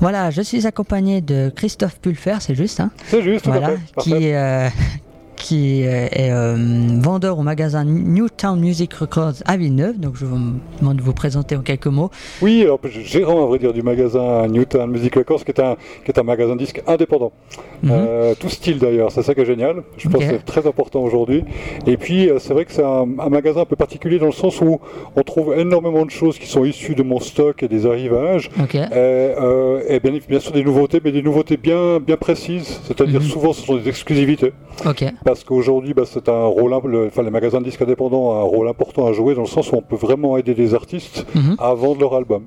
Voilà, je suis accompagné de Christophe Pulfer, c'est juste, hein C'est juste, tout Voilà, à fait. qui, euh, qui est euh, vendeur au magasin Newtown Music Records à Villeneuve. Donc je vous demande de vous présenter en quelques mots. Oui, alors gérant à vrai dire du magasin Newton Music Records, qui est un, qui est un magasin disque indépendant. Mhm. Euh, tout style d'ailleurs, c'est ça qui est génial. Je pense que c'est très important aujourd'hui. Et puis euh, c'est vrai que c'est un, un magasin un peu particulier dans le sens où on trouve énormément de choses qui sont issues de mon stock et des arrivages. Et, et bien, bien sûr des nouveautés, mais des nouveautés bien, bien précises. C'est-à-dire Mhm. souvent ce sont des exclusivités. Parce qu'aujourd'hui, bah, c'est un rôle, le- enfin, les magasins de disques indépendants ont un rôle important à jouer dans le sens où on peut vraiment aider des artistes Mhm. à vendre leur album.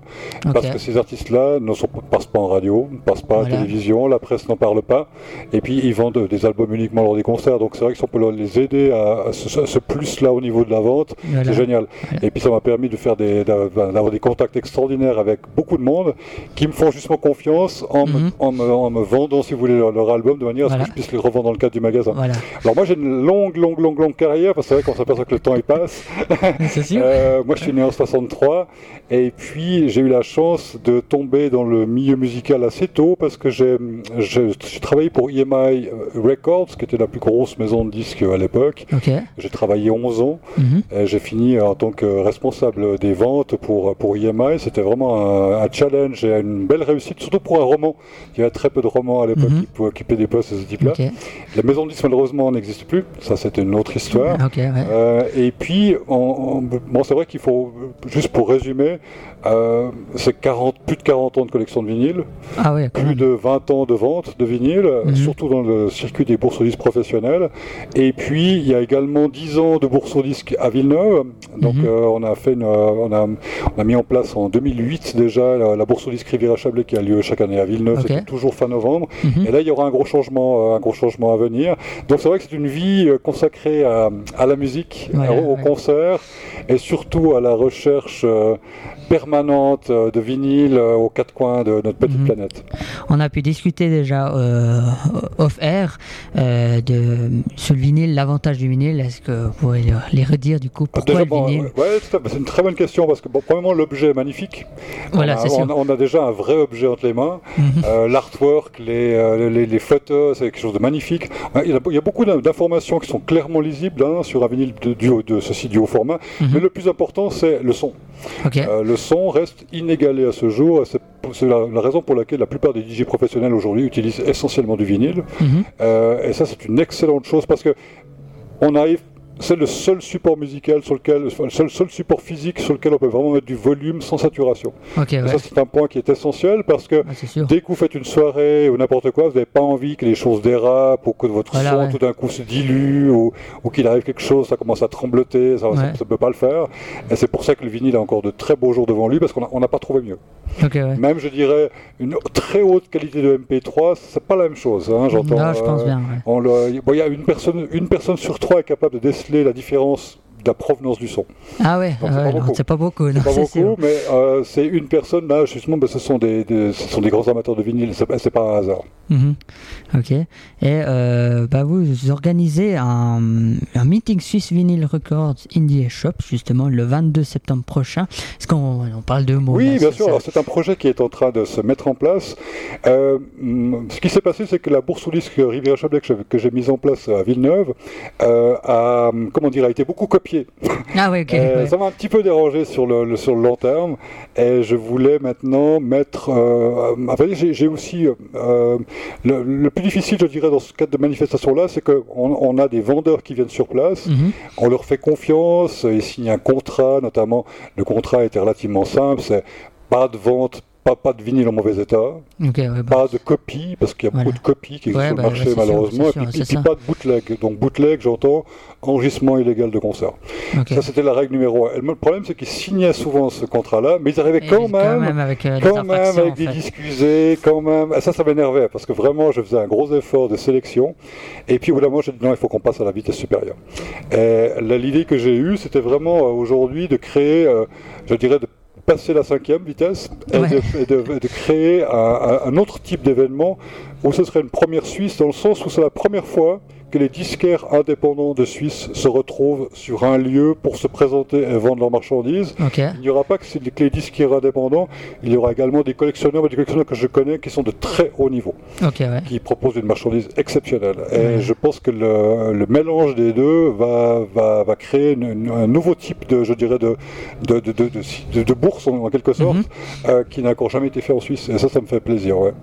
Parce que ces artistes-là ne sont, passent pas en radio, ne passent pas à la télévision, la presse n'en parle pas, et puis ils vendent des albums uniquement lors des concerts. Donc c'est vrai que si on peut les aider à, à ce, plus-là au niveau de la vente, Voilà. c'est génial. Voilà. Et puis ça m'a permis de faire des, d'a- d'avoir des contacts extraordinaires avec beaucoup de monde qui me font justement confiance en, me, Mhm. en, me, en me vendant, si vous voulez, leur, leur album de manière à ce que je puisse les revendre dans le cadre du magasin. Alors moi j'ai une longue, longue, longue, longue carrière, parce que c'est vrai qu'on s'aperçoit que le temps il passe. Sûr. Euh, moi, je suis né en 63 et puis j'ai eu la chance de tomber dans le milieu musical assez tôt parce que j'ai travaillé pour EMI Records, qui était la plus grosse maison de disques à l'époque. J'ai travaillé 11 ans et j'ai fini en tant que responsable des ventes pour, pour EMI. C'était vraiment un, un challenge et une belle réussite, surtout pour un roman. Il y avait très peu de romans à l'époque Mhm. qui pouvaient occuper des postes de ce type-là. La maison de disques, malheureusement, n'existe plus. Ça, c'était une autre histoire. Ouais. Euh, et puis, on- on- bon, c'est vrai qu'il faut, juste pour résumer, euh, c'est 40, plus de 40 ans de collection de vinyle, Ah plus même. de 20 ans de vente de vinyle, Mhm. surtout dans le circuit des bourses aux disques professionnels. Et puis, il y a également 10 ans de bourse aux disques à Villeneuve. Donc, Mhm. euh, on, a fait une, on, a, on a mis en place en 2008 déjà la, la bourse aux disques Riviera Chablais qui a lieu chaque année à Villeneuve. C'est toujours fin novembre. Mhm. Et là, il y aura un gros changement, un gros changement à venir. Donc, c'est vrai que c'est une vie euh, consacrée à, à la musique, Voilà, au, au ouais. concert, et surtout à la recherche euh, permanente euh, de vinyle euh, aux quatre coins de notre petite Mhm. planète. On a pu discuter déjà euh, off-air euh, de sur le vinyle, l'avantage du vinyle. Est-ce que vous pourriez les redire du coup pourquoi Déjà, le bon, vinyle? ouais, c'est une très bonne question parce que, bon, premièrement, l'objet est magnifique. Voilà, on, a, c'est sûr. on a- on a déjà un vrai objet entre les mains. Mhm. Euh, L'artwork, les, les, les photos, c'est quelque chose de magnifique. Il y a, il y a beaucoup d'in- d'informations qui sont clairement lisibles hein, sur un vinyle de, de ceci du haut format. Mhm. Mais le plus important, c'est le son. Euh, le son reste inégalé à ce jour. C'est la raison pour laquelle la plupart des DJ professionnels aujourd'hui utilisent essentiellement du vinyle. Mhm. Euh, et ça, c'est une excellente chose parce que on arrive. C'est le seul support musical sur lequel, enfin, le seul, seul support physique sur lequel on peut vraiment mettre du volume sans saturation. Ouais. ça, c'est un point qui est essentiel parce que Ah. Dès que vous faites une soirée ou n'importe quoi, vous n'avez pas envie que les choses dérapent ou que votre Voilà, son ouais. tout d'un coup se dilue ou, ou qu'il arrive quelque chose, ça commence à trembloter, ça ne Ouais. peut pas le faire. Et c'est pour ça que le vinyle a encore de très beaux jours devant lui parce qu'on n'a pas trouvé mieux. Même, je dirais, une très haute qualité de MP3, c'est pas la même chose. hein, J'entends. Je pense euh, bien. bon, il y a une personne, une personne sur trois est capable de la différence de la provenance du son. Ah ouais. c'est ah ouais, pas beaucoup. c'est pas beaucoup. mais euh, c'est une personne là, justement, ben, ce, sont des, des- ce sont des grands amateurs de vinyle, c'est pas, un hasard. Mhm. Ok. Et euh, bah vous organisez un, un meeting Swiss Vinyl Records Indie Shop justement le 22 septembre prochain. Est-ce qu'on on parle de mots Oui, là, bien sûr. c'est un projet qui est en train de se mettre en place. Euh, hum, ce qui s'est passé, c'est que la bourse au disque Riviera Chablais que j'ai- mise en place à Villeneuve euh, a, comment dire, a été beaucoup copiée. Ah ok. Euh, ouais. Ça m'a un petit peu dérangé sur le, le- sur le long terme. Et je voulais maintenant mettre. Euh, dire, j'ai aussi. euh, le, le plus difficile, je dirais, dans ce cadre de manifestation-là, c'est qu'on on a des vendeurs qui viennent sur place. Mhm. On leur fait confiance, ils signent un contrat, notamment le contrat était relativement simple, c'est pas de vente, pas, pas de vinyle en mauvais état, ouais, bah, pas de copie, parce qu'il y a Voilà. beaucoup de copies qui existent Ouais, sur bah, le marché c'est sûr, malheureusement, et puis, et pas de bootleg. Donc bootleg, j'entends enregistrement illégal de concert. Ça c'était la règle numéro un. Et le problème c'est qu'ils signaient souvent ce contrat-là, mais ils arrivaient Et quand même avec euh, quand même avec des fait. disques usés, quand même. Ah, ça, ça m'énervait parce que vraiment, je faisais un gros effort de sélection. Et puis, au bout d'un moment, j'ai dit non, il faut qu'on passe à la vitesse supérieure. Et l'idée que j'ai eue, c'était vraiment euh, aujourd'hui de créer, euh, je dirais, de passer la cinquième vitesse et, Ouais. de, et de- de créer un, un- un autre type d'événement où ce serait une première Suisse dans le sens où c'est la première fois que les disquaires indépendants de Suisse se retrouvent sur un lieu pour se présenter et vendre leurs marchandises. Il n'y aura pas que les disquaires indépendants, il y aura également des collectionneurs, des collectionneurs que je connais qui sont de très haut niveau, qui proposent une marchandise exceptionnelle. Et je pense que le, mélange des deux va, va, va créer un nouveau type de, je dirais, de, de, de, de bourse en, quelque sorte, mhm. euh, qui n'a encore jamais été fait en Suisse. Et ça, ça me fait plaisir. Ouais.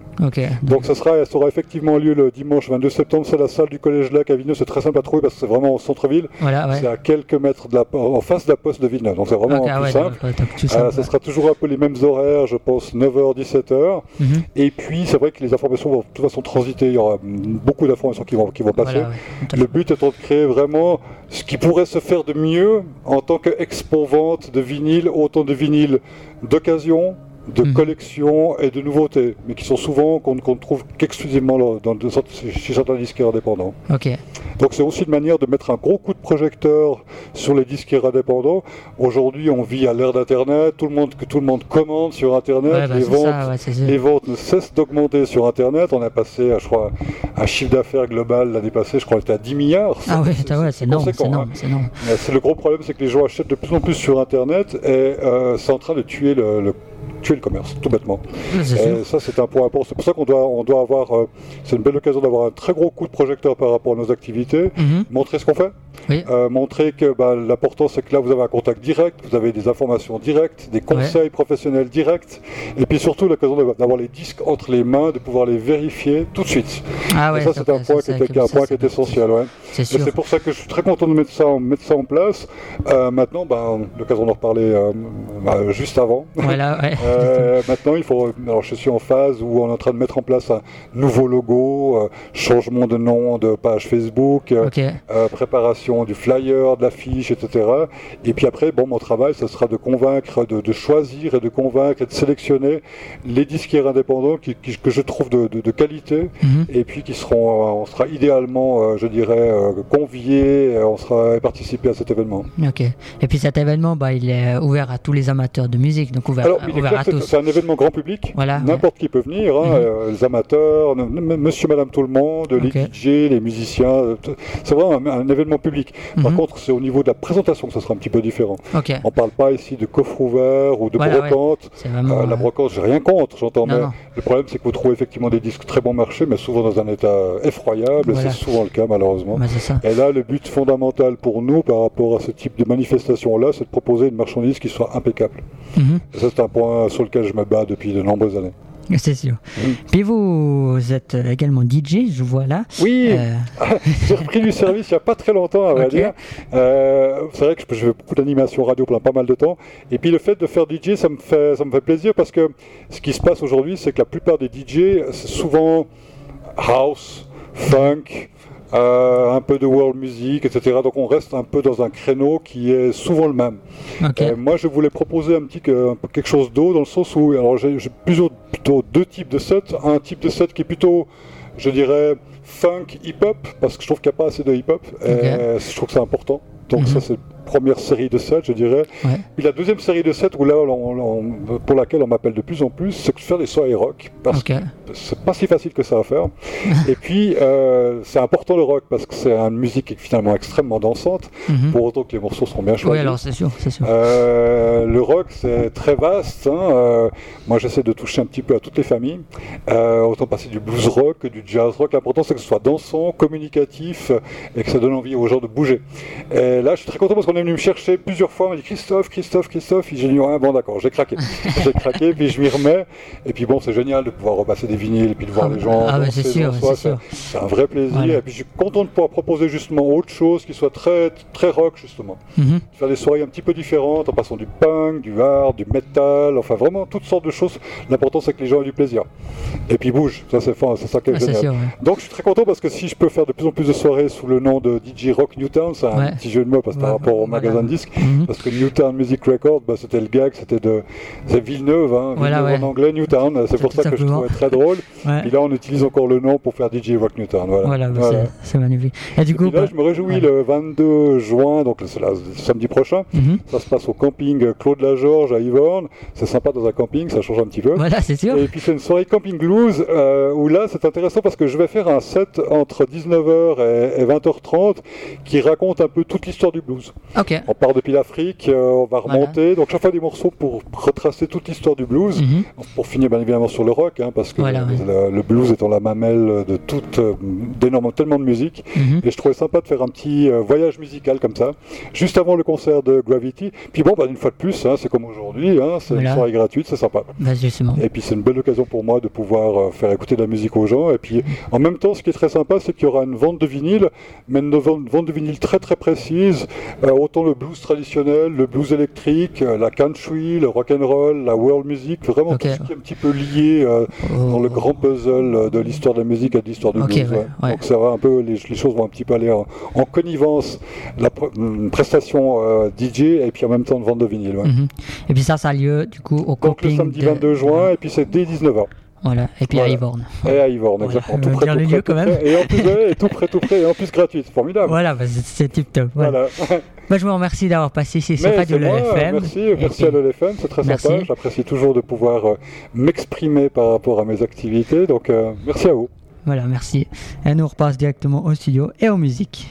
Donc ça, sera, ça aura effectivement lieu le dimanche 22 septembre, c'est la salle du Collège À Villeneuve, c'est très simple à trouver parce que c'est vraiment au centre-ville. C'est à quelques mètres de la, en face de la poste de Villeneuve, donc c'est vraiment ah plus, simple. Euh, ça sera toujours un peu les mêmes horaires, je pense 9h, 17h. Mhm. Et puis c'est vrai que les informations vont de toute façon transiter, il y aura beaucoup d'informations qui vont, qui vont passer. le but étant de créer vraiment ce qui pourrait se faire de mieux en tant qu'expo-vente de vinyle, autant de vinyle d'occasion de mhm. collections et de nouveautés, mais qui sont souvent qu'on ne trouve qu'exclusivement dans, chez certains disquaires indépendants. Donc c'est aussi une manière de mettre un gros coup de projecteur sur les disquaires indépendants. Aujourd'hui, on vit à l'ère d'Internet, tout le monde que tout le monde commande sur Internet, bah, les, ventes, les ventes ne cessent d'augmenter sur Internet. On a passé, je crois, un chiffre d'affaires global l'année passée, je crois, était à 10 milliards. Ah ouais, c'est énorme, c'est le gros problème, c'est que les gens achètent de plus en plus sur Internet et euh, c'est en train de tuer le tuer le commerce, tout bêtement. Et ça, c'est un point important. C'est pour ça qu'on doit, on doit avoir. Euh, c'est une belle occasion d'avoir un très gros coup de projecteur par rapport à nos activités, mhm. montrer ce qu'on fait, euh, montrer que bah, l'important, c'est que là, vous avez un contact direct, vous avez des informations directes, des conseils professionnels directs, et puis surtout l'occasion d'avoir les disques entre les mains, de pouvoir les vérifier tout de suite. Ah et ça, c'est un, point qui, est, un point qui est essentiel. Ouais. C'est pour ça que je suis très content de mettre ça, mettre ça en place. Euh, maintenant, bah, l'occasion d'en reparler bah, juste avant. Voilà. Euh, maintenant, il faut. Alors, je suis en phase où on est en train de mettre en place un nouveau logo, euh, changement de nom de page Facebook, euh, préparation du flyer, de l'affiche, etc. Et puis après, bon, mon travail, ce sera de convaincre, de, choisir et de convaincre et de sélectionner les disquaires indépendants qui, que je trouve de, qualité mhm. et puis qui seront, on sera idéalement, je dirais, conviés, on sera participer à cet événement. Ok. Et puis cet événement, bah, il est ouvert à tous les amateurs de musique, donc ouvert, ouvert c'est un événement grand public. N'importe qui peut venir, hein, mhm. euh, les amateurs, monsieur, madame, tout le monde, les DJ, les musiciens. Euh, c'est vraiment un, événement public. Par mhm. contre, c'est au niveau de la présentation que ça sera un petit peu différent. On ne parle pas ici de coffre ouvert ou de brocante. Euh, la brocante, j'ai rien contre, j'entends. Mais le problème, c'est que vous trouvez effectivement des disques très bon marché, mais souvent dans un état effroyable. C'est souvent le cas, malheureusement. Et là, le but fondamental pour nous, par rapport à ce type de manifestation-là, c'est de proposer une marchandise qui soit impeccable. Mhm. ça, c'est un point sur lequel je me bats depuis de nombreuses années. C'est sûr. Puis vous, êtes également DJ, je vois là. Oui, euh, j'ai repris du service il n'y a pas très longtemps, à vrai dire. Euh, c'est vrai que je fais beaucoup d'animation radio pendant pas mal de temps. Et puis le fait de faire DJ, ça me fait, ça me fait plaisir parce que ce qui se passe aujourd'hui, c'est que la plupart des DJ, c'est souvent house, funk, euh, un peu de world music, etc. Donc on reste un peu dans un créneau qui est souvent le même. moi, je voulais proposer un petit quelque chose d'autre dans le sens où, alors j'ai plutôt, plutôt deux types de sets. Un type de set qui est plutôt, je dirais, funk hip-hop, parce que je trouve qu'il n'y a pas assez de hip-hop. Je trouve que c'est important. Donc ça, mhm. c'est première série de 7, je dirais. Puis la deuxième série de 7, où là, pour laquelle on m'appelle de plus en plus, c'est de faire des soirées rock. Parce que c'est pas si facile que ça à faire. et puis, euh, c'est important le rock, parce que c'est une musique qui est finalement extrêmement dansante, mhm. pour autant que les morceaux sont bien choisis. Oui, alors c'est sûr, c'est sûr. Euh, le rock, c'est très vaste. Hein, euh, moi, j'essaie de toucher un petit peu à toutes les familles. autant passer du blues rock que du jazz rock. L'important, c'est que ce soit dansant, communicatif, et que ça donne envie aux gens de bouger. Et là, je suis très content parce qu'on est venu me chercher plusieurs fois, on m'a dit Christophe, Christophe, Christophe. J'ai dit ouais, bon d'accord, j'ai craqué. j'ai craqué, puis je m'y remets. Et puis bon, c'est génial de pouvoir repasser des vinyles, et puis de voir ah, les gens. Ah, bah, c'est sûr, c'est un vrai plaisir. Et puis je suis content de pouvoir proposer justement autre chose qui soit très, très rock justement. Mhm. Faire des soirées un petit peu différentes en passant du punk, du hard, du metal, enfin vraiment toutes sortes de choses. L'important c'est que les gens aient du plaisir. Et puis bouge, ça c'est c'est ça qui est ah, génial. Donc je suis très content parce que si je peux faire de plus en plus de soirées sous le nom de DJ Rock Newtown, c'est un petit jeu de mots parce que par rapport au magasin de disques. Mhm. Parce que Newtown Music Record, bah, c'était le gag, c'était de c'est Villeneuve, hein, Voilà, Villeneuve ouais. en anglais, Newtown. C'est pour ça que je trouvais très drôle. Ouais. Et là, on utilise encore le nom pour faire DJ Rock Newtown. Voilà. Voilà, bah, Voilà. c'est- magnifique. Et du coup, là, bah- je me réjouis le 22 juin, donc c'est samedi prochain. Mhm. Ça se passe au camping Claude Lagorge à Yvorne. C'est sympa dans un camping, ça change un petit peu. voilà, c'est sûr. Et puis c'est une soirée camping blues euh, où là c'est intéressant parce que je vais faire un set entre 19h et, et 20h30 qui raconte un peu toute l'histoire du blues. On part depuis l'Afrique, euh, on va Voilà. remonter, donc chaque fois des morceaux pour retracer toute l'histoire du blues. Mhm. Pour finir bien évidemment sur le rock, hein, parce que Voilà, le, le blues étant la mamelle de toute, euh, d'énormément, tellement de musique. Mhm. Et je trouvais sympa de faire un petit euh, voyage musical comme ça, juste avant le concert de Gravity. Puis bon, bah, une fois de plus, hein, c'est comme aujourd'hui, hein, c'est Voilà. une soirée gratuite, c'est sympa. Bah. Et puis c'est une belle occasion pour moi de pouvoir faire écouter de la musique aux gens. Et puis en même temps, ce qui est très sympa, c'est qu'il y aura une vente de vinyle, mais une vente, vente de vinyle très très précise. Autant le blues traditionnel, le blues électrique, euh, la country, le rock and roll, la world music, vraiment tout ce qui est un petit peu lié euh, dans Oh. le grand puzzle euh, de l'histoire de la musique et de l'histoire du Ok, blues. ouais, ouais. ouais. Donc ça va un peu, les, les choses vont un petit peu aller en, en connivence, la prestation euh, DJ et puis en même temps une vente de vinyle. ouais. Mhm. Et puis ça, ça a lieu du coup au Donc le samedi de- 22 juin et puis c'est dès 19h. Voilà. Et puis à Voilà. Yvorne. Et à Yvorne, Voilà, exactement. on Tout tout tout. Et en plus, ouais, et tout près, tout près, et en plus gratuit, c'est formidable. Voilà, bah, c'est- tip top. Voilà. Bah, je vous remercie d'avoir passé Radio c'est moi, LFM. merci, Et merci puis- à l'LFM, c'est très Merci. sympa. J'apprécie toujours de pouvoir euh, m'exprimer par rapport à mes activités, donc euh, merci à vous. Voilà, merci. Et nous on repasse directement au studio et aux musiques.